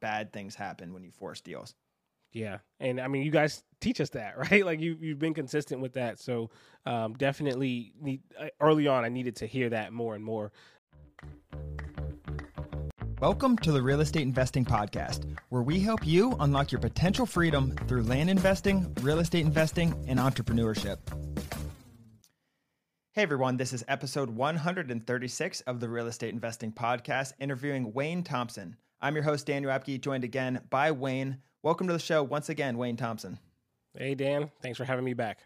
bad things happen when you force deals. Yeah, and I mean, you guys teach us that, right? Like you you've been consistent with that, so um, definitely need uh, early on. I needed to hear that more and more. Welcome to the Real Estate Investing Podcast, where we help you unlock your potential freedom through land investing, real estate investing, and entrepreneurship. Hey everyone, this is episode 136 of the Real Estate Investing Podcast, interviewing Wayne Thompson. I'm your host, Daniel Apke, joined again by Wayne. Welcome to the show once again, Wayne Thompson. Hey, Dan. Thanks for having me back.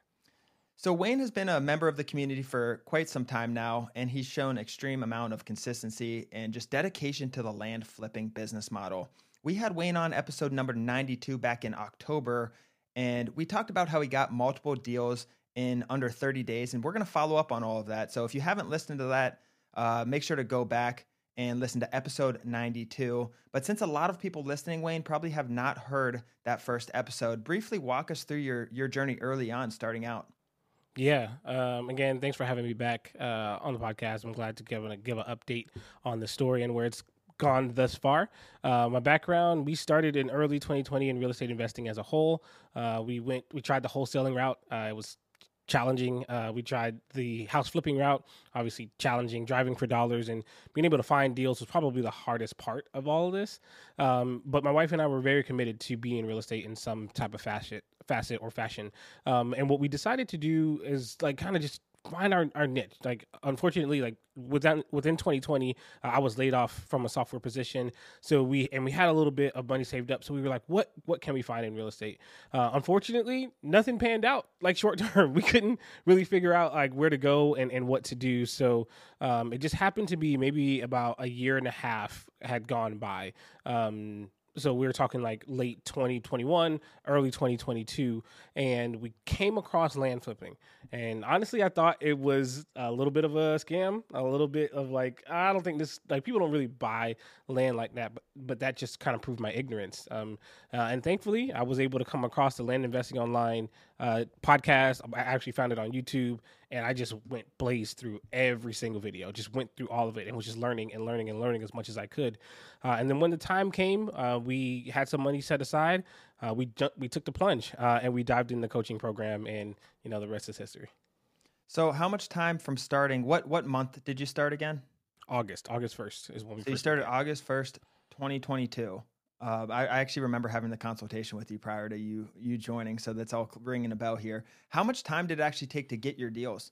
So Wayne has been a member of the community for quite some time now, and he's shown extreme amount of consistency and just dedication to the land flipping business model. We had Wayne on episode number 92 back in October, and we talked about how he got multiple deals in under 30 days, and we're going to follow up on all of that. So if you haven't listened to that, uh, make sure to go back and listen to episode 92. But since a lot of people listening, Wayne, probably have not heard that first episode, briefly walk us through your your journey early on, starting out. Yeah. Um, again, thanks for having me back uh, on the podcast. I'm glad to give a give an update on the story and where it's gone thus far. Uh, my background: we started in early 2020 in real estate investing as a whole. Uh, we went, we tried the wholesaling route. Uh, it was challenging. Uh, we tried the house flipping route, obviously challenging. Driving for dollars and being able to find deals was probably the hardest part of all of this. Um, but my wife and I were very committed to being in real estate in some type of facet, facet or fashion. Um, and what we decided to do is like kind of just find our, our niche. Like, unfortunately, like within within 2020, uh, I was laid off from a software position. So we and we had a little bit of money saved up. So we were like, what what can we find in real estate? Uh, unfortunately, nothing panned out. Like short term, we couldn't really figure out like where to go and and what to do. So um, it just happened to be maybe about a year and a half had gone by. Um, so we were talking like late 2021 early 2022 and we came across land flipping. And honestly i thought it was a little bit of a scam a little bit of like i don't think this like people don't really buy land like that but, but that just kind of proved my ignorance. Um, uh, and thankfully i was able to come across the land investing online uh, podcast i actually found it on youtube and I just went blazed through every single video, just went through all of it and was just learning and learning and learning as much as I could. Uh, and then when the time came, uh, we had some money set aside. Uh, we ju- we took the plunge uh, and we dived in the coaching program, and you know the rest is history. So, how much time from starting? What what month did you start again? August. August first is when we. So you started began. August first, twenty twenty two. Uh, I, I, actually remember having the consultation with you prior to you you joining, so that's all ringing a bell here. How much time did it actually take to get your deals?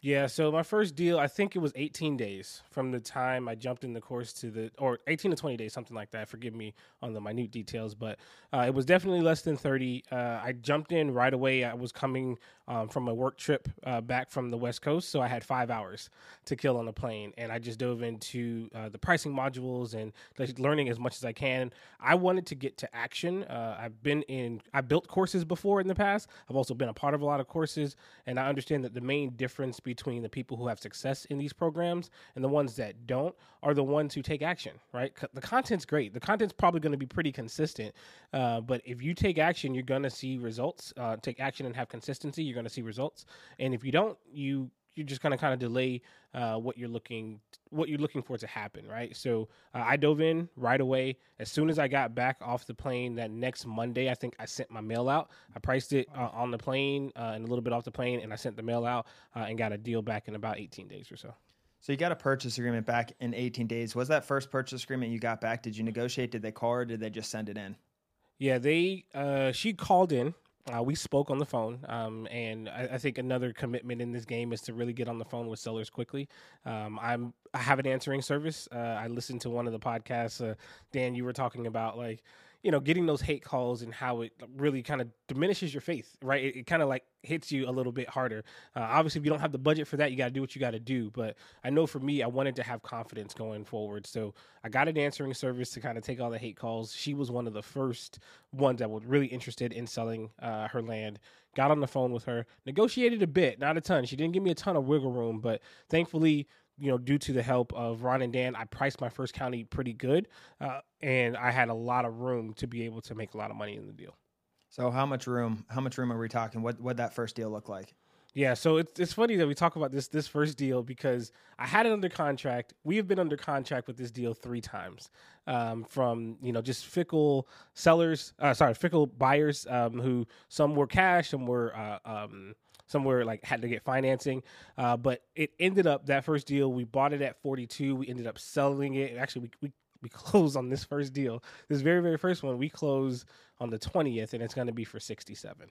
Yeah, so my first deal, I think it was 18 days from the time I jumped in the course to the, or 18 to 20 days, something like that. Forgive me on the minute details, but uh, it was definitely less than 30. Uh, I jumped in right away. I was coming um, from a work trip uh, back from the West Coast, so I had five hours to kill on the plane, and I just dove into uh, the pricing modules and learning as much as I can. I wanted to get to action. Uh, I've been in, I built courses before in the past. I've also been a part of a lot of courses, and I understand that the main difference between the people who have success in these programs and the ones that don't are the ones who take action, right? The content's great. The content's probably going to be pretty consistent, uh, but if you take action, you're going to see results. Uh, take action and have consistency, you're going to see results. And if you don't, you you're just going to kind of delay uh, what you're looking what you're looking for to happen, right? So uh, I dove in right away as soon as I got back off the plane. That next Monday, I think I sent my mail out. I priced it uh, on the plane uh, and a little bit off the plane, and I sent the mail out uh, and got a deal back in about 18 days or so. So you got a purchase agreement back in 18 days. Was that first purchase agreement you got back? Did you negotiate? Did they call or did they just send it in? Yeah, they uh, she called in uh, we spoke on the phone, um, and I, I, think another commitment in this game is to really get on the phone with sellers quickly. Um, I'm I have an answering service. Uh, I listened to one of the podcasts, uh, Dan. You were talking about like you know, getting those hate calls and how it really kind of diminishes your faith, right? It, it kind of like hits you a little bit harder. Uh, obviously, if you don't have the budget for that, you got to do what you got to do. But I know for me, I wanted to have confidence going forward. So I got an answering service to kind of take all the hate calls. She was one of the first ones that was really interested in selling uh, her land. Got on the phone with her, negotiated a bit, not a ton. She didn't give me a ton of wiggle room, but thankfully, you know, due to the help of Ron and Dan, I priced my first county pretty good, uh, and I had a lot of room to be able to make a lot of money in the deal. So, how much room? How much room are we talking? What what that first deal look like? Yeah, so it's it's funny that we talk about this this first deal because I had it under contract. We have been under contract with this deal three times, um, from you know just fickle sellers, uh, sorry, fickle buyers um, who some were cash, some were uh, um, some were like had to get financing, uh, but it ended up that first deal we bought it at forty two. We ended up selling it. Actually, we we we closed on this first deal, this very very first one. We close on the twentieth, and it's going to be for sixty seven.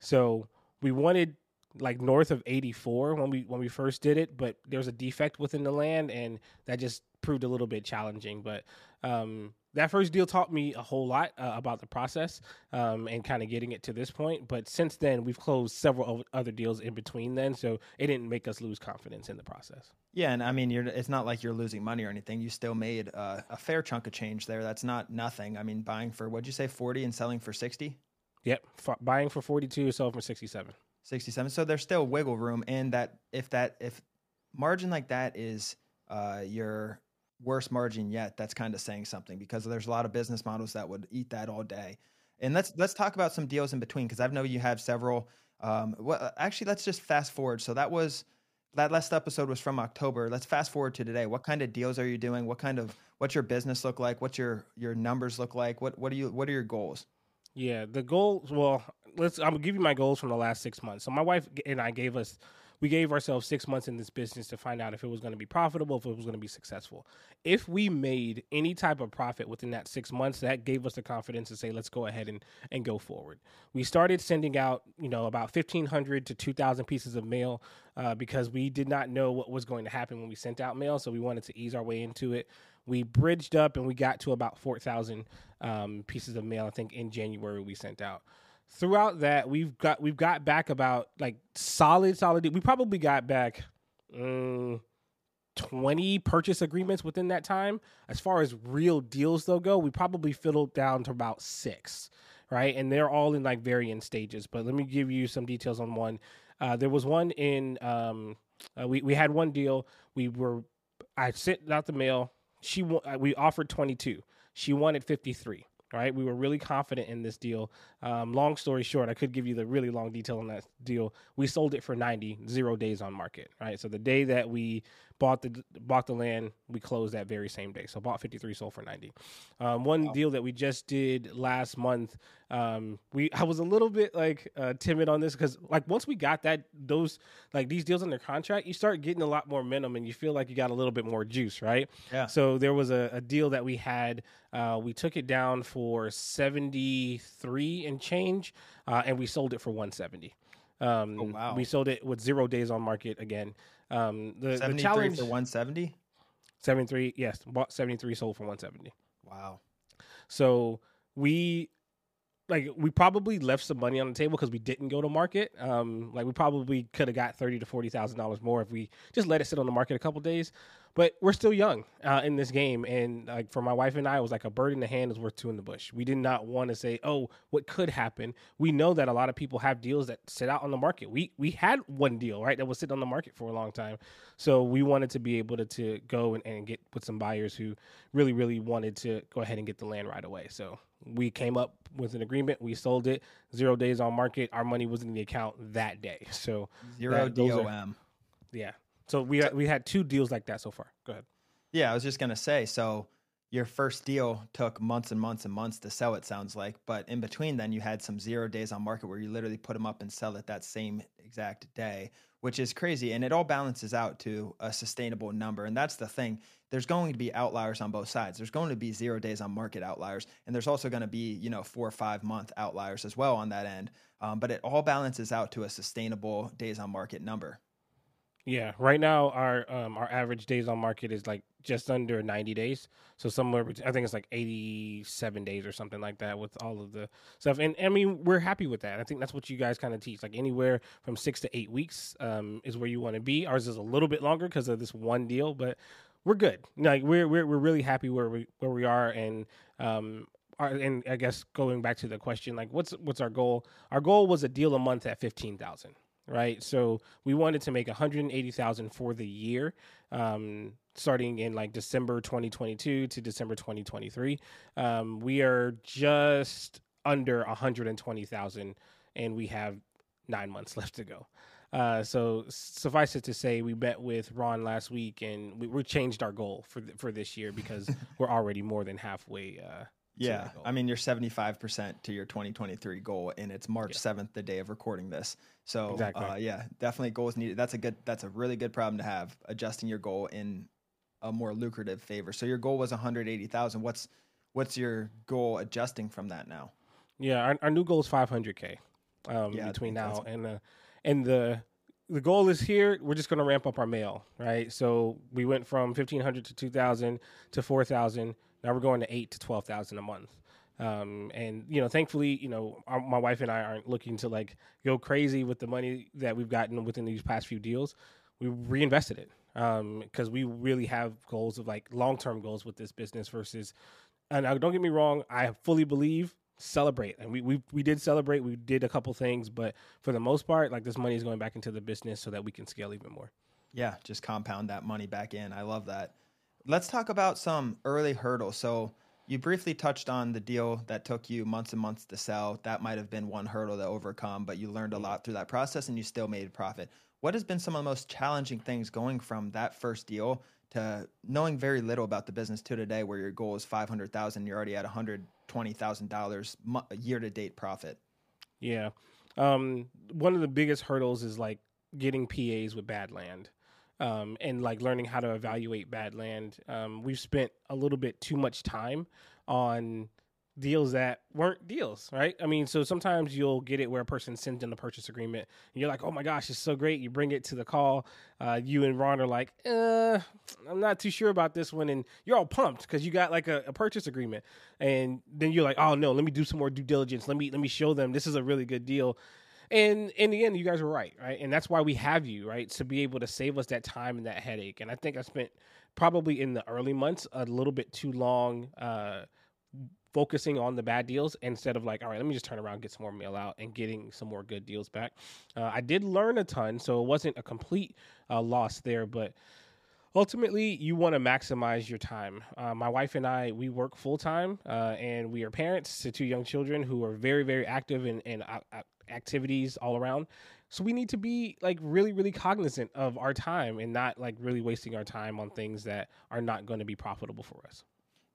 So we wanted like north of 84 when we when we first did it but there's a defect within the land and that just proved a little bit challenging but um, that first deal taught me a whole lot uh, about the process um, and kind of getting it to this point but since then we've closed several other deals in between then so it didn't make us lose confidence in the process. Yeah and i mean you're it's not like you're losing money or anything. You still made uh, a fair chunk of change there. That's not nothing. I mean buying for what'd you say 40 and selling for 60 yep F- buying for 42 selling for 67 67. So there's still wiggle room in that if that if margin like that is uh, your worst margin yet, that's kind of saying something because there's a lot of business models that would eat that all day. And let's let's talk about some deals in between because I know you have several. Um, well, actually, let's just fast forward. So that was that last episode was from October. Let's fast forward to today. What kind of deals are you doing? What kind of what's your business look like? What's your your numbers look like? What what do you what are your goals? Yeah, the goals. Well, let's. I'm gonna give you my goals from the last six months. So my wife and I gave us. We gave ourselves six months in this business to find out if it was going to be profitable, if it was going to be successful. If we made any type of profit within that six months, that gave us the confidence to say, let's go ahead and, and go forward. We started sending out, you know, about 1,500 to 2,000 pieces of mail uh, because we did not know what was going to happen when we sent out mail. So we wanted to ease our way into it we bridged up and we got to about 4,000 um, pieces of mail. I think in January we sent out. Throughout that, we've got we've got back about like solid, solid. We probably got back um, 20 purchase agreements within that time. As far as real deals though go, we probably fiddled down to about six, right? And they're all in like varying stages. But let me give you some details on one. Uh, there was one in um, uh, we we had one deal. We were I sent out the mail she uh, we offered 22. She wanted 53. Right, we were really confident in this deal. Um, long story short, I could give you the really long detail on that deal. We sold it for 90, zero days on market. Right, so the day that we bought the bought the land. We closed that very same day. So bought 53, sold for 90. Um, one wow. deal that we just did last month. Um, we I was a little bit like uh, timid on this because like once we got that those like these deals under contract, you start getting a lot more minimum and you feel like you got a little bit more juice, right? Yeah. So there was a, a deal that we had. Uh, we took it down for 73 and change, uh, and we sold it for 170. Um, oh, wow. We sold it with zero days on market again. Um, the, the challenge for 170. 73, yes, bought 73, sold for 170. Wow. So we like we probably left some money on the table because we didn't go to market. Um, like we probably could have got thirty to forty thousand dollars more if we just let it sit on the market a couple days but we're still young uh, in this game and like for my wife and i it was like a bird in the hand is worth two in the bush. We did not want to say oh what could happen? We know that a lot of people have deals that sit out on the market. We we had one deal right that was sitting on the market for a long time. So we wanted to be able to, to go and, and get with some buyers who really really wanted to go ahead and get the land right away. So we came up with an agreement. We sold it. Zero days on market. Our money was in the account that day. So zero that, dom are, yeah so we so, we had two deals like that so far. Go ahead. Yeah, I was just gonna say. So your first deal took months and months and months to sell. It sounds like, but in between, then you had some zero days on market where you literally put them up and sell it that same exact day, which is crazy. And it all balances out to a sustainable number. And that's the thing. There's going to be outliers on both sides. There's going to be zero days on market outliers, and there's also going to be you know four or five month outliers as well on that end. Um, but it all balances out to a sustainable days on market number. Yeah, right now our um our average days on market is like just under 90 days. So somewhere I think it's like 87 days or something like that with all of the stuff. And I mean, we're happy with that. I think that's what you guys kind of teach. Like anywhere from 6 to 8 weeks um is where you want to be. Ours is a little bit longer because of this one deal, but we're good. Like we're we're we're really happy where we where we are and um our, and I guess going back to the question like what's what's our goal? Our goal was a deal a month at 15,000 right? So we wanted to make 180,000 for the year, um, starting in like December 2022 to December 2023. Um, we are just under 120,000, and we have nine months left to go. Uh, so suffice it to say, we met with Ron last week, and we, we changed our goal for th- for this year because we're already more than halfway. Uh, yeah, I mean you're 75% to your 2023 goal, and it's March yeah. 7th, the day of recording this. So exactly. uh, yeah, definitely goals needed. That's a good. That's a really good problem to have. Adjusting your goal in a more lucrative favor. So your goal was 180,000. What's what's your goal adjusting from that now? Yeah, our, our new goal is 500k um, yeah, between now and uh, and the the goal is here. We're just going to ramp up our mail, right? So we went from 1500 to 2000 to 4000. Now we're going to eight to 12,000 a month. Um, and you know, thankfully, you know, our, my wife and I aren't looking to like go crazy with the money that we've gotten within these past few deals. We reinvested it because um, we really have goals of like long term goals with this business versus. And now, don't get me wrong, I fully believe celebrate and we, we we did celebrate we did a couple things but for the most part like this money is going back into the business so that we can scale even more yeah just compound that money back in i love that let's talk about some early hurdles so you briefly touched on the deal that took you months and months to sell. That might have been one hurdle to overcome but you learned a lot through that process and you still made a profit. What has been some of the most challenging things going from that first deal to knowing very little about the business to today where your goal is 500000 you're already at 120000 dollars year to date profit? Yeah. Um, one of the biggest hurdles is like getting pas with bad land um, and like learning how to evaluate bad land um, we've spent a little bit too much time on deals that weren't deals, right? I mean, so sometimes you'll get it where a person sends in the purchase agreement and you're like, oh my gosh, it's so great. You bring it to the call. Uh, you and Ron are like, uh, I'm not too sure about this one. And you're all pumped because you got like a, a, purchase agreement. And then you're like, oh no, let me do some more due diligence. Let me, let me show them this is a really good deal. And in the end, you guys were right, right? And that's why we have you, right? To be able to save us that time and that headache. And I think I spent probably in the early months a little bit too long, uh, focusing on the bad deals instead of like, all right, let me just turn around, get some more mail out, and getting some more good deals back. Uh, I did learn a ton, so it wasn't a complete uh, loss there, but ultimately you want to maximize your time uh, my wife and i we work full-time uh, and we are parents to two young children who are very very active and in uh, activities all around so we need to be like really really cognizant of our time and not like really wasting our time on things that are not going to be profitable for us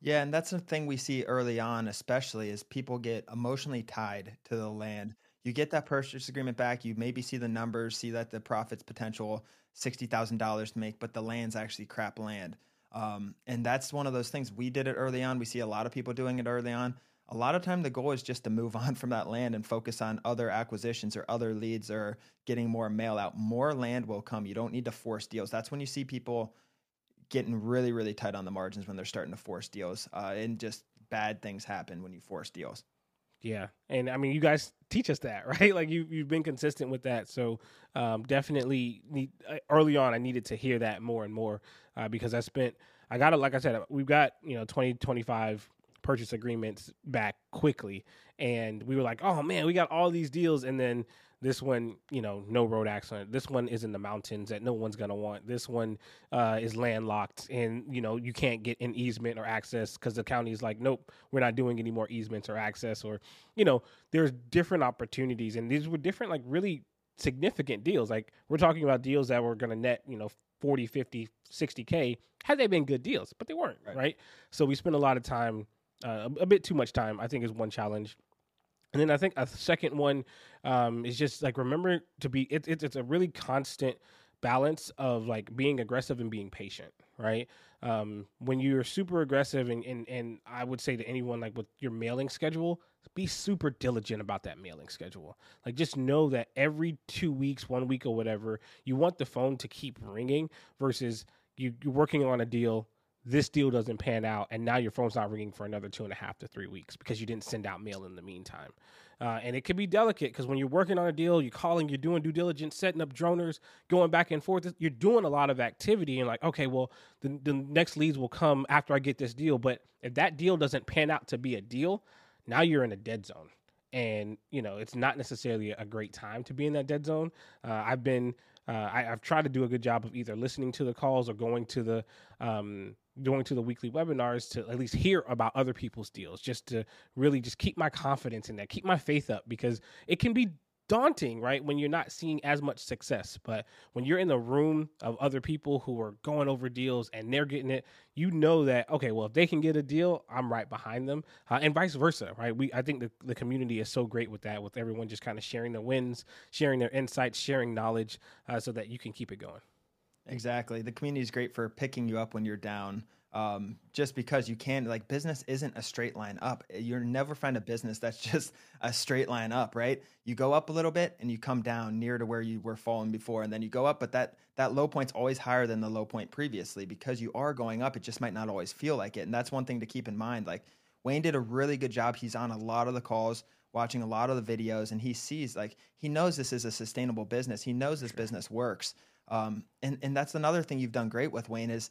yeah, and that's the thing we see early on, especially is people get emotionally tied to the land. You get that purchase agreement back, you maybe see the numbers, see that the profits potential sixty thousand dollars to make, but the land's actually crap land. Um, and that's one of those things. We did it early on. We see a lot of people doing it early on. A lot of time, the goal is just to move on from that land and focus on other acquisitions or other leads or getting more mail out. More land will come. You don't need to force deals. That's when you see people getting really, really tight on the margins when they're starting to force deals. Uh, and just bad things happen when you force deals. Yeah, and I mean, you guys teach us that, right? Like you you've been consistent with that, so um, definitely need, uh, early on I needed to hear that more and more uh, because I spent I got it like I said we've got you know 20 25 purchase agreements back quickly, and we were like, oh man, we got all these deals, and then this one, you know, no road accident. This one is in the mountains that no one's gonna want. This one uh, is landlocked, and you know you can't get an easement or access because the county is like, nope, we're not doing any more easements or access. Or, you know, there's different opportunities, and these were different, like really significant deals. Like we're talking about deals that were gonna net, you know, 40, 50, 60k had they been good deals, but they weren't, right? right? So we spent a lot of time, uh, a bit too much time. I think is one challenge. And then I think a second one um, is just like remember to be it, it, it's a really constant balance of like being aggressive and being patient, right? Um, when you're super aggressive and, and and I would say to anyone like with your mailing schedule, be super diligent about that mailing schedule. Like just know that every two weeks, one week or whatever, you want the phone to keep ringing versus you, you're working on a deal this deal doesn't pan out and now your phone's not ringing for another two and a half to three weeks because you didn't send out mail in the meantime. Uh, and it can be delicate because when you're working on a deal you're calling you're doing due diligence setting up droners going back and forth you're doing a lot of activity and like okay well the, the next leads will come after i get this deal. But if that deal doesn't pan out to be a deal now you're in a dead zone. And you know it's not necessarily a great time to be in that dead zone. Uh, i've been uh, I, have tried to do a good job of either listening to the calls or going to the um, going to the weekly webinars to at least hear about other people's deals, just to really just keep my confidence in that, keep my faith up because it can be daunting, right? When you're not seeing as much success. But when you're in the room of other people who are going over deals and they're getting it, you know that okay, well, if they can get a deal, I'm right behind them, uh, and vice versa, right? We I think the the community is so great with that, with everyone just kind of sharing their wins, sharing their insights, sharing knowledge, uh, so that you can keep it going. Exactly, the community is great for picking you up when you're down um, just because you can like business isn't a straight line up. You'll never find a business that's just a straight line up right? You go up a little bit and you come down near to where you were falling before and then you go up but that that low point's always higher than the low point previously. Because you are going up it just might not always feel like it and that's one thing to keep in mind. Like wayne did a really good job. He's on a lot of the calls watching a lot of the videos and he sees like he knows this is a sustainable business. He knows this sure. business works um, and and that's another thing you've done great with wayne is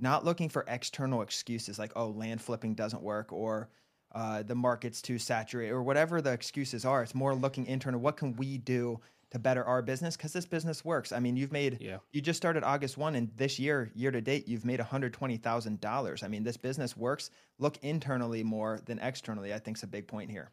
not looking for external excuses like, oh, land flipping doesn't work or uh, the market's too saturated or whatever the excuses are. It's more looking internal. What can we do to better our business? Because this business works. I mean, you've made, yeah. you just started August 1 and this year, year to date, you've made $120,000. I mean, this business works. Look internally more than externally, I think is a big point here.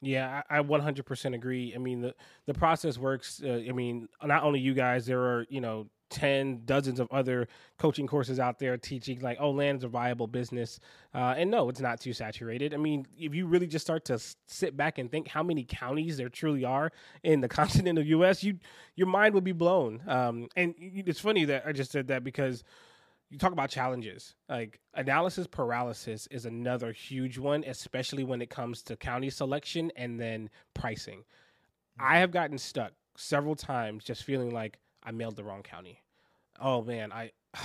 Yeah, I, I 100% agree. I mean, the, the process works. Uh, I mean, not only you guys, there are, you know, 10 dozens of other coaching courses out there teaching like oh land is a viable business uh, and no it's not too saturated i mean if you really just start to sit back and think how many counties there truly are in the continent of us you your mind would be blown um, and it's funny that i just said that because you talk about challenges like analysis paralysis is another huge one especially when it comes to county selection and then pricing i have gotten stuck several times just feeling like I mailed the wrong county. Oh man, I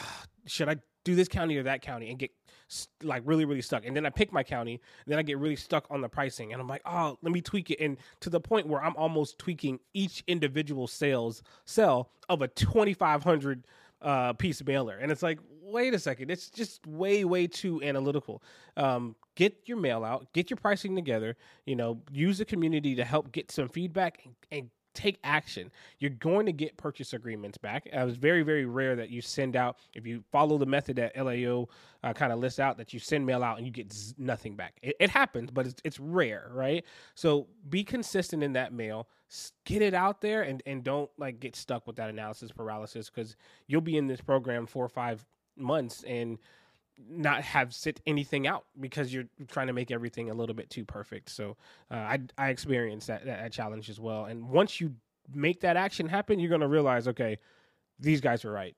should I do this county or that county and get like really really stuck. And then I pick my county, then I get really stuck on the pricing, and I'm like, oh, let me tweak it, and to the point where I'm almost tweaking each individual sales cell of a 2,500 uh, piece mailer, and it's like, wait a second, it's just way way too analytical. Um, get your mail out, get your pricing together. You know, use the community to help get some feedback and, and take action. You're going to get purchase agreements back. Uh, it was very, very rare that you send out, if you follow the method that LAO uh, kind of lists out, that you send mail out and you get z- nothing back. It, it happens, but it's, it's rare, right? So be consistent in that mail. Get it out there and, and don't like get stuck with that analysis paralysis because you'll be in this program four or five months and not have sit anything out because you're trying to make everything a little bit too perfect. So uh, I I experienced that, that, that challenge as well. And once you make that action happen, you're gonna realize, okay, these guys were right.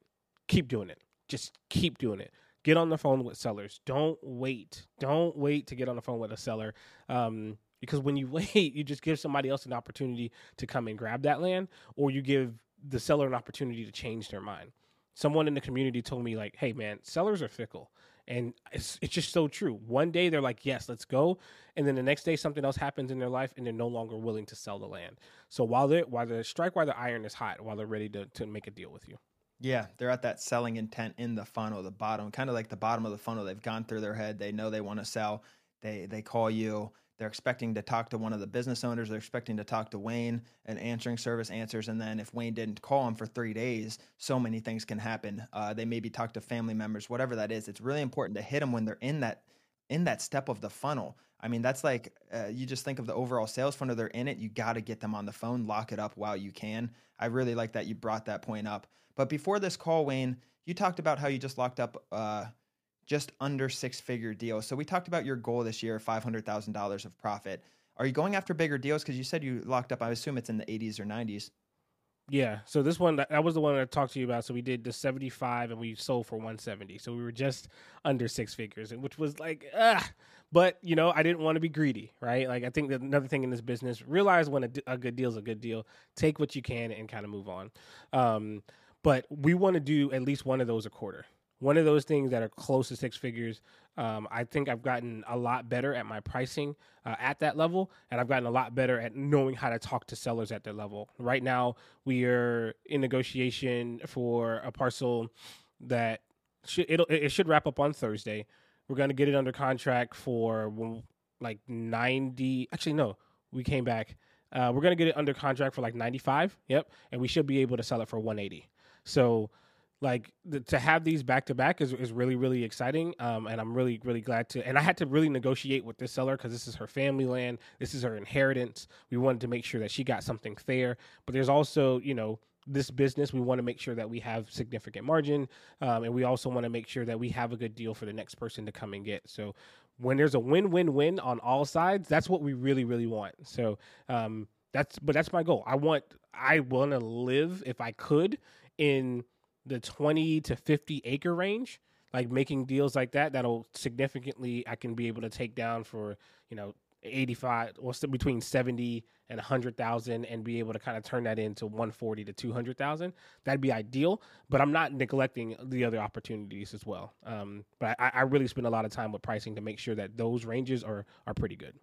Keep doing it. Just keep doing it. Get on the phone with sellers. Don't wait. Don't wait to get on the phone with a seller. Um, because when you wait, you just give somebody else an opportunity to come and grab that land, or you give the seller an opportunity to change their mind someone in the community told me like, "Hey man, sellers are fickle." And it's it's just so true. One day they're like, "Yes, let's go." And then the next day something else happens in their life and they're no longer willing to sell the land. So while they while the strike while the iron is hot, while they're ready to to make a deal with you. Yeah, they're at that selling intent in the funnel, the bottom, kind of like the bottom of the funnel. They've gone through their head. They know they want to sell. They they call you they're expecting to talk to one of the business owners. They're expecting to talk to Wayne. An answering service answers, and then if Wayne didn't call him for three days, so many things can happen. Uh, they maybe talk to family members, whatever that is. It's really important to hit them when they're in that in that step of the funnel. I mean, that's like uh, you just think of the overall sales funnel. They're in it. You got to get them on the phone, lock it up while you can. I really like that you brought that point up. But before this call, Wayne, you talked about how you just locked up. Uh, just under six figure deals. So we talked about your goal this year, $500,000 of profit. Are you going after bigger deals? Because you said you locked up, I assume it's in the 80s or 90s. Yeah. So this one, that was the one I talked to you about. So we did the 75 and we sold for 170. So we were just under six figures, which was like, ah. But, you know, I didn't want to be greedy, right? Like, I think that another thing in this business, realize when a, a good deal is a good deal, take what you can and kind of move on. Um, but we want to do at least one of those a quarter one of those things that are close to six figures. Um, I think I've gotten a lot better at my pricing uh, at that level, and I've gotten a lot better at knowing how to talk to sellers at their level. Right now, we are in negotiation for a parcel that should, it should wrap up on Thursday. We're going to get it under contract for like 90. Actually, no, we came back. Uh, we're going to get it under contract for like 95. Yep. And we should be able to sell it for 180. So like the, to have these back to back is is really really exciting. Um, and I'm really really glad to. And I had to really negotiate with this seller because this is her family land. This is her inheritance. We wanted to make sure that she got something fair. But there's also you know this business, we want to make sure that we have significant margin, um, and we also want to make sure that we have a good deal for the next person to come and get. So when there's a win-win-win on all sides, that's what we really, really want. So um, that's, but that's my goal. I want, I want to live if I could in the 20 to 50 acre range, like making deals like that. That'll significantly, I can be able to take down for you know 85 or between 70 and 100,000 and be able to kind of turn that into 140 to 200,000. That'd be ideal, but I'm not neglecting the other opportunities as well. Um, but I, I really spend a lot of time with pricing to make sure that those ranges are are pretty good.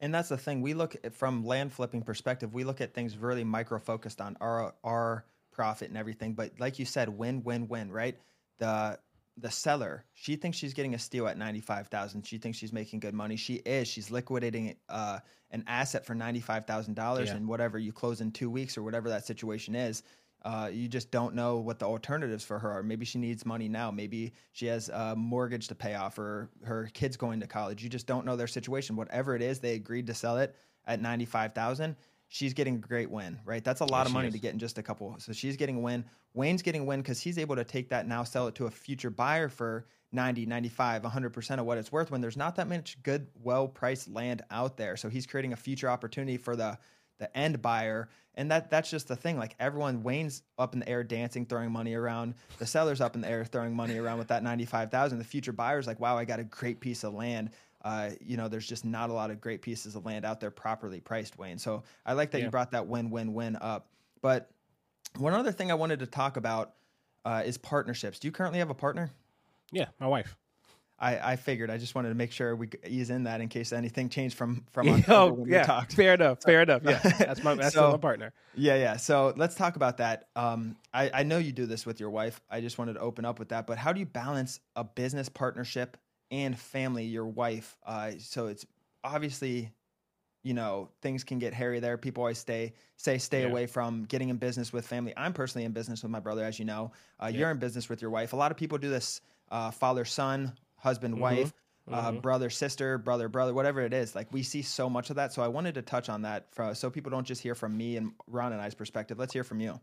And that's the thing. We look at, from land flipping perspective, we look at things really micro focused on our our profit and everything. But like you said, win, win, win, right? The the seller, she thinks she's getting a steal at 95,000. She thinks she's making good money. She is. She's liquidating uh, an asset for $95,000 yeah. and whatever you close in 2 weeks or whatever that situation is. Uh, you just don't know what the alternatives for her are. Maybe she needs money now. Maybe she has a mortgage to pay off or her kids going to college. You just don't know their situation. Whatever it is, they agreed to sell it at 95,000 she's getting a great win, right? That's a lot yeah, of money is. to get in just a couple. So she's getting a win. Wayne's getting a win because he's able to take that now, sell it to a future buyer for 90, 95, 100% of what it's worth when there's not that much good, well priced land out there. So he's creating a future opportunity for the the end buyer. And that that's just the thing. Like everyone, Wayne's up in the air dancing, throwing money around. The seller's up in the air throwing money around with that 95,000. The future buyer's like, wow, I got a great piece of land uh, you know, there's just not a lot of great pieces of land out there properly priced, Wayne. So I like that yeah. you brought that win win win up. But one other thing I wanted to talk about uh, is partnerships. Do you currently have a partner? Yeah, my wife. I, I figured. I just wanted to make sure we ease in that in case anything changed from from oh yeah, talked. fair enough, fair enough. Yeah, that's my that's so, my partner. Yeah, yeah. So let's talk about that. Um, I, I know you do this with your wife. I just wanted to open up with that. But how do you balance a business partnership and family, your wife. Uh, so it's obviously, you know, things can get hairy there. People always stay say stay yeah. away from getting in business with family. I'm personally in business with my brother, as you know. Uh, yeah. You're in business with your wife. A lot of people do this: uh, father son, husband mm-hmm. wife. Uh, mm-hmm. brother, sister, brother, brother, whatever it is. Like we see so much of that. So I wanted to touch on that for, so people don't just hear from me and Ron and I's perspective. Let's hear from you.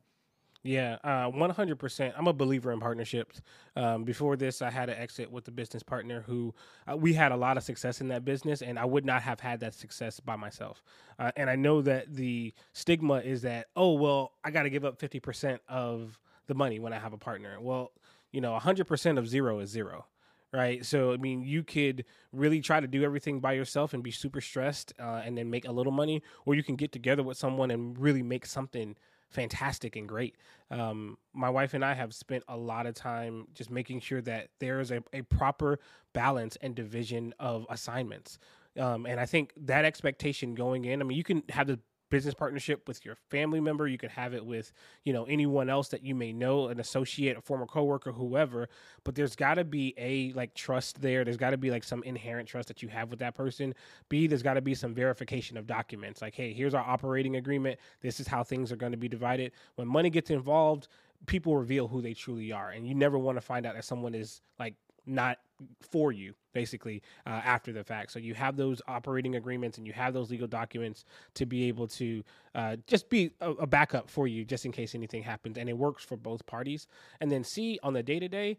Yeah, uh, one hundred percent. I'm a believer in partnerships. Um, before this, I had an exit with a business partner who uh, we had a lot of success in that business, and I would not have had that success by myself. Uh, and I know that the stigma is that oh well, I got to give up fifty percent of the money when I have a partner. Well, you know, hundred percent of zero is zero right? So I mean, you could really try to do everything by yourself and be super stressed, uh, and then make a little money, or you can get together with someone and really make something fantastic and great. Um, my wife and I have spent a lot of time just making sure that there is a, a proper balance and division of assignments. Um, and I think that expectation going in, I mean, you can have the business partnership with your family member. You could have it with, you know, anyone else that you may know, an associate, a former coworker, whoever. But there's got to be a like trust there. There's got to be like some inherent trust that you have with that person. B, there's got to be some verification of documents. Like, hey, here's our operating agreement. This is how things are going to be divided. When money gets involved, people reveal who they truly are, and you never want to find out that someone is like not for you basically uh, after the fact. So you have those operating agreements and you have those legal documents to be able to uh, just be a, a, backup for you just in case anything happens and it works for both parties. And then c on the day to day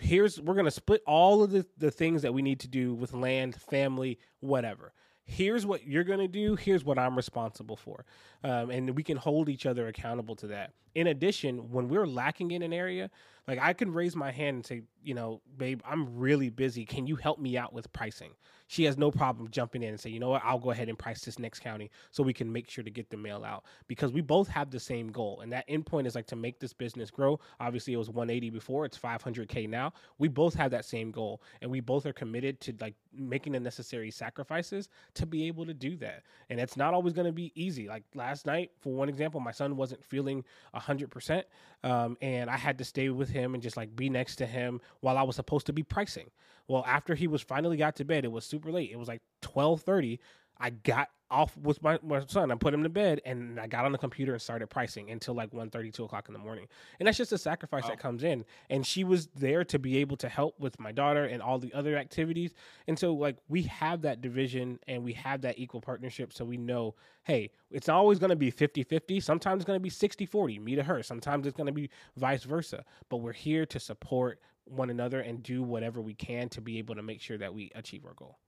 here's we're going to split all of the, the things that we need to do with land family whatever. Here's what you're going to do here's what i'm responsible for. Um, and we can hold each other accountable to that in addition when we're lacking in an area like I can raise my hand and say, you know, babe, I'm really busy. Can you help me out with pricing? She has no problem jumping in and say, you know what, I'll go ahead and price this next county so we can make sure to get the mail out because we both have the same goal. And that endpoint is like to make this business grow. Obviously, it was 180 before, it's 500K now. We both have that same goal and we both are committed to like making the necessary sacrifices to be able to do that. And it's not always going to be easy. Like last night, for one example, my son wasn't feeling 100%. Um, and I had to stay with him and just like be next to him while I was supposed to be pricing. Well, after he was finally got to bed, it was super late. It was like 12:30. I got off with my, my son. I put him to bed and I got on the computer and started pricing until like 1 2 o'clock in the morning. And that's just a sacrifice that comes in. And she was there to be able to help with my daughter and all the other activities. And so, like, we have that division and we have that equal partnership. So we know, hey, it's always going to be 50 50. Sometimes it's going to be 60 40, me to her. Sometimes it's going to be vice versa. But we're here to support one another and do whatever we can to be able to make sure that we achieve our goal.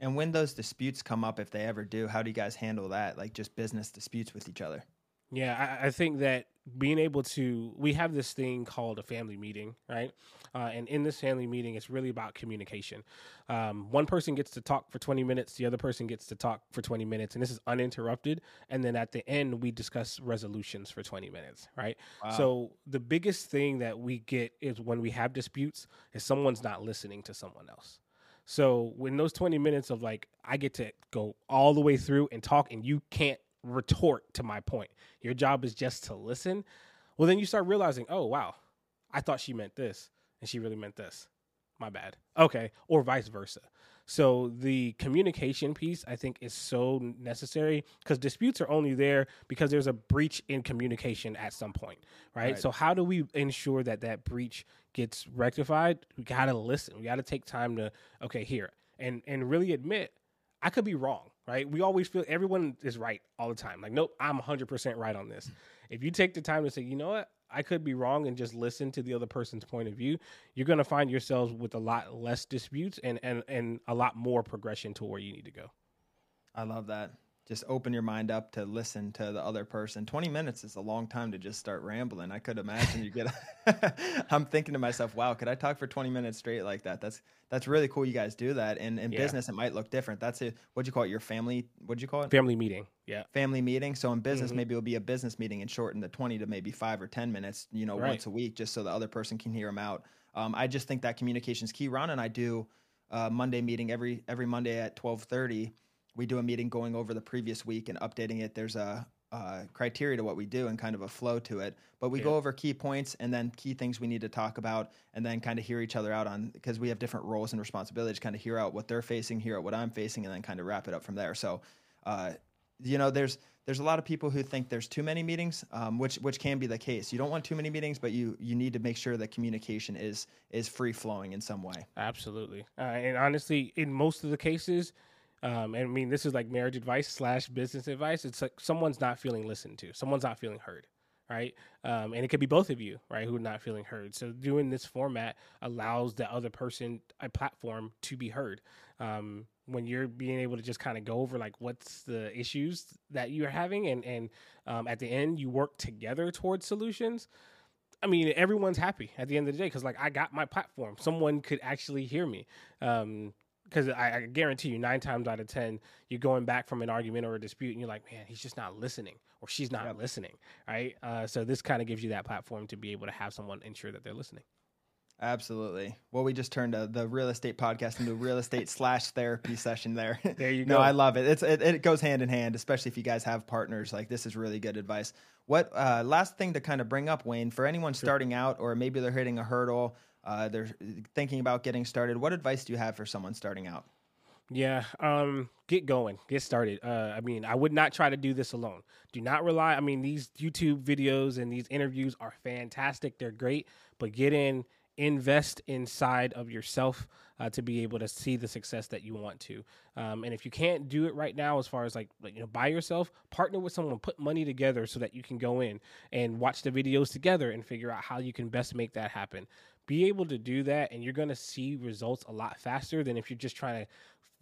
And when those disputes come up, if they ever do, how do you guys handle that? Like just business disputes with each other? Yeah, I, I think that being able to, we have this thing called a family meeting, right? Uh, and in this family meeting, it's really about communication. Um, one person gets to talk for 20 minutes, the other person gets to talk for 20 minutes, and this is uninterrupted. And then at the end, we discuss resolutions for 20 minutes, right? Wow. So the biggest thing that we get is when we have disputes, is someone's not listening to someone else. So when those 20 minutes of like, I get to go all the way through and talk, and you can't retort to my point. Your job is just to listen. Well, then you start realizing, oh, wow, I thought she meant this, and she really meant this. My bad. Okay. Or vice versa. So the communication piece, I think, is so necessary because disputes are only there because there's a breach in communication at some point, right? right? So how do we ensure that that breach gets rectified? We gotta listen. We gotta take time to okay, here and and really admit I could be wrong, right? We always feel everyone is right all the time. Like, nope, I'm 100% right on this. If you take the time to say, you know what, I could be wrong and just listen to the other person's point of view, you're going to find yourselves with a lot less disputes and, and, and a lot more progression to where you need to go. I love that. Just open your mind up to listen to the other person. 20 minutes is a long time to just start rambling. I could imagine you get I'm thinking to myself, wow, could I talk for 20 minutes straight like that? That's that's really cool you guys do that. And in yeah. business it might look different. That's it. What'd you call it? Your family what'd you call it? Family meeting. Yeah. Family meeting. So in business, mm-hmm. maybe it'll be a business meeting and shorten the 20 to maybe five or 10 minutes, you know, right. once a week, just so the other person can hear them out. Um, I just think that communication is key. Ron and I do a Monday meeting every every Monday at 1230. We do a meeting going over the previous week and updating it. There's a, uh, criteria to what we do and kind of a flow to it. But we yeah. go over key points and then key things we need to talk about, and then kind of hear each other out on because we have different roles and responsibilities. Kind of hear out what they're facing, hear out what I'm facing, and then kind of wrap it up from there. So, uh, you know, there's there's a lot of people who think there's too many meetings, um, which which can be the case. You don't want too many meetings, but you you need to make sure that communication is is free flowing in some way. Absolutely, uh, and honestly, in most of the cases um, and I mean, this is like marriage advice slash business advice. It's like someone's not feeling listened to, someone's not feeling heard, right? Um, and it could be both of you, right, who are not feeling heard. So doing this format allows the other person a platform to be heard. Um, when you're being able to just kind of go over like what's the issues that you're having, and and um, at the end you work together towards solutions. I mean, everyone's happy at the end of the day because like I got my platform. Someone could actually hear me. Um, because I, I, guarantee you, nine times out of ten, you're going back from an argument or a dispute, and you're like, man, he's just not listening, or she's not yep. listening, right? Uh, so this kind of gives you that platform to be able to have someone ensure that they're listening. Absolutely. Well, we just turned a, the real estate podcast into a real estate slash therapy session there. There you go. no, I love it. It's it, it, goes hand in hand, especially if you guys have partners. Like this is really good advice. What uh, last thing to kind of bring up, Wayne, for anyone sure. starting out or maybe they're hitting a hurdle uh, they're thinking about getting started. What advice do you have for someone starting out? Yeah, um, get going, get started. Uh, I mean, I would not try to do this alone. Do not rely. I mean, these YouTube videos and these interviews are fantastic. They're great, but get in, invest inside of yourself uh, to be able to see the success that you want to. Um, and if you can't do it right now, as far as like, like you know, by yourself, partner with someone, put money together so that you can go in and watch the videos together and figure out how you can best make that happen be able to do that and you're going to see results a lot faster than if you're just trying to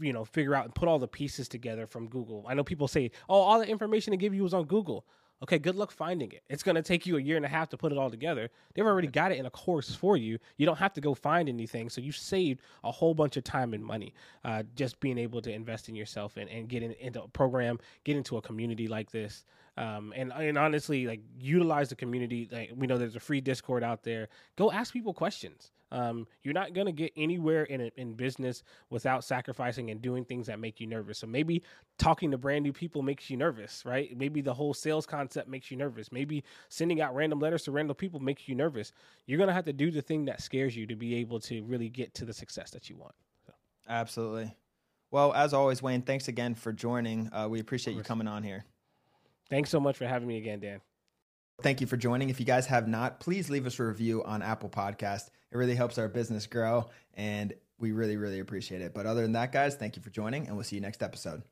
you know figure out and put all the pieces together from google. I know people say oh all the information to give you was on google okay good luck finding it it's going to take you a year and a half to put it all together they've already got it in a course for you you don't have to go find anything so you've saved a whole bunch of time and money uh, just being able to invest in yourself and, and get in, into a program get into a community like this um, and and honestly, like utilize the community. Like we know there's a free Discord out there. Go ask people questions. Um, you're not gonna get anywhere in in business without sacrificing and doing things that make you nervous. So maybe talking to brand new people makes you nervous, right? Maybe the whole sales concept makes you nervous. Maybe sending out random letters to random people makes you nervous. You're gonna have to do the thing that scares you to be able to really get to the success that you want. So. Absolutely. Well, as always, Wayne, thanks again for joining. Uh, we appreciate you coming on here. Thanks so much for having me again, Dan. Thank you for joining. If you guys have not, please leave us a review on Apple Podcast. It really helps our business grow, and we really, really appreciate it. But other than that, guys, thank you for joining, and we'll see you next episode.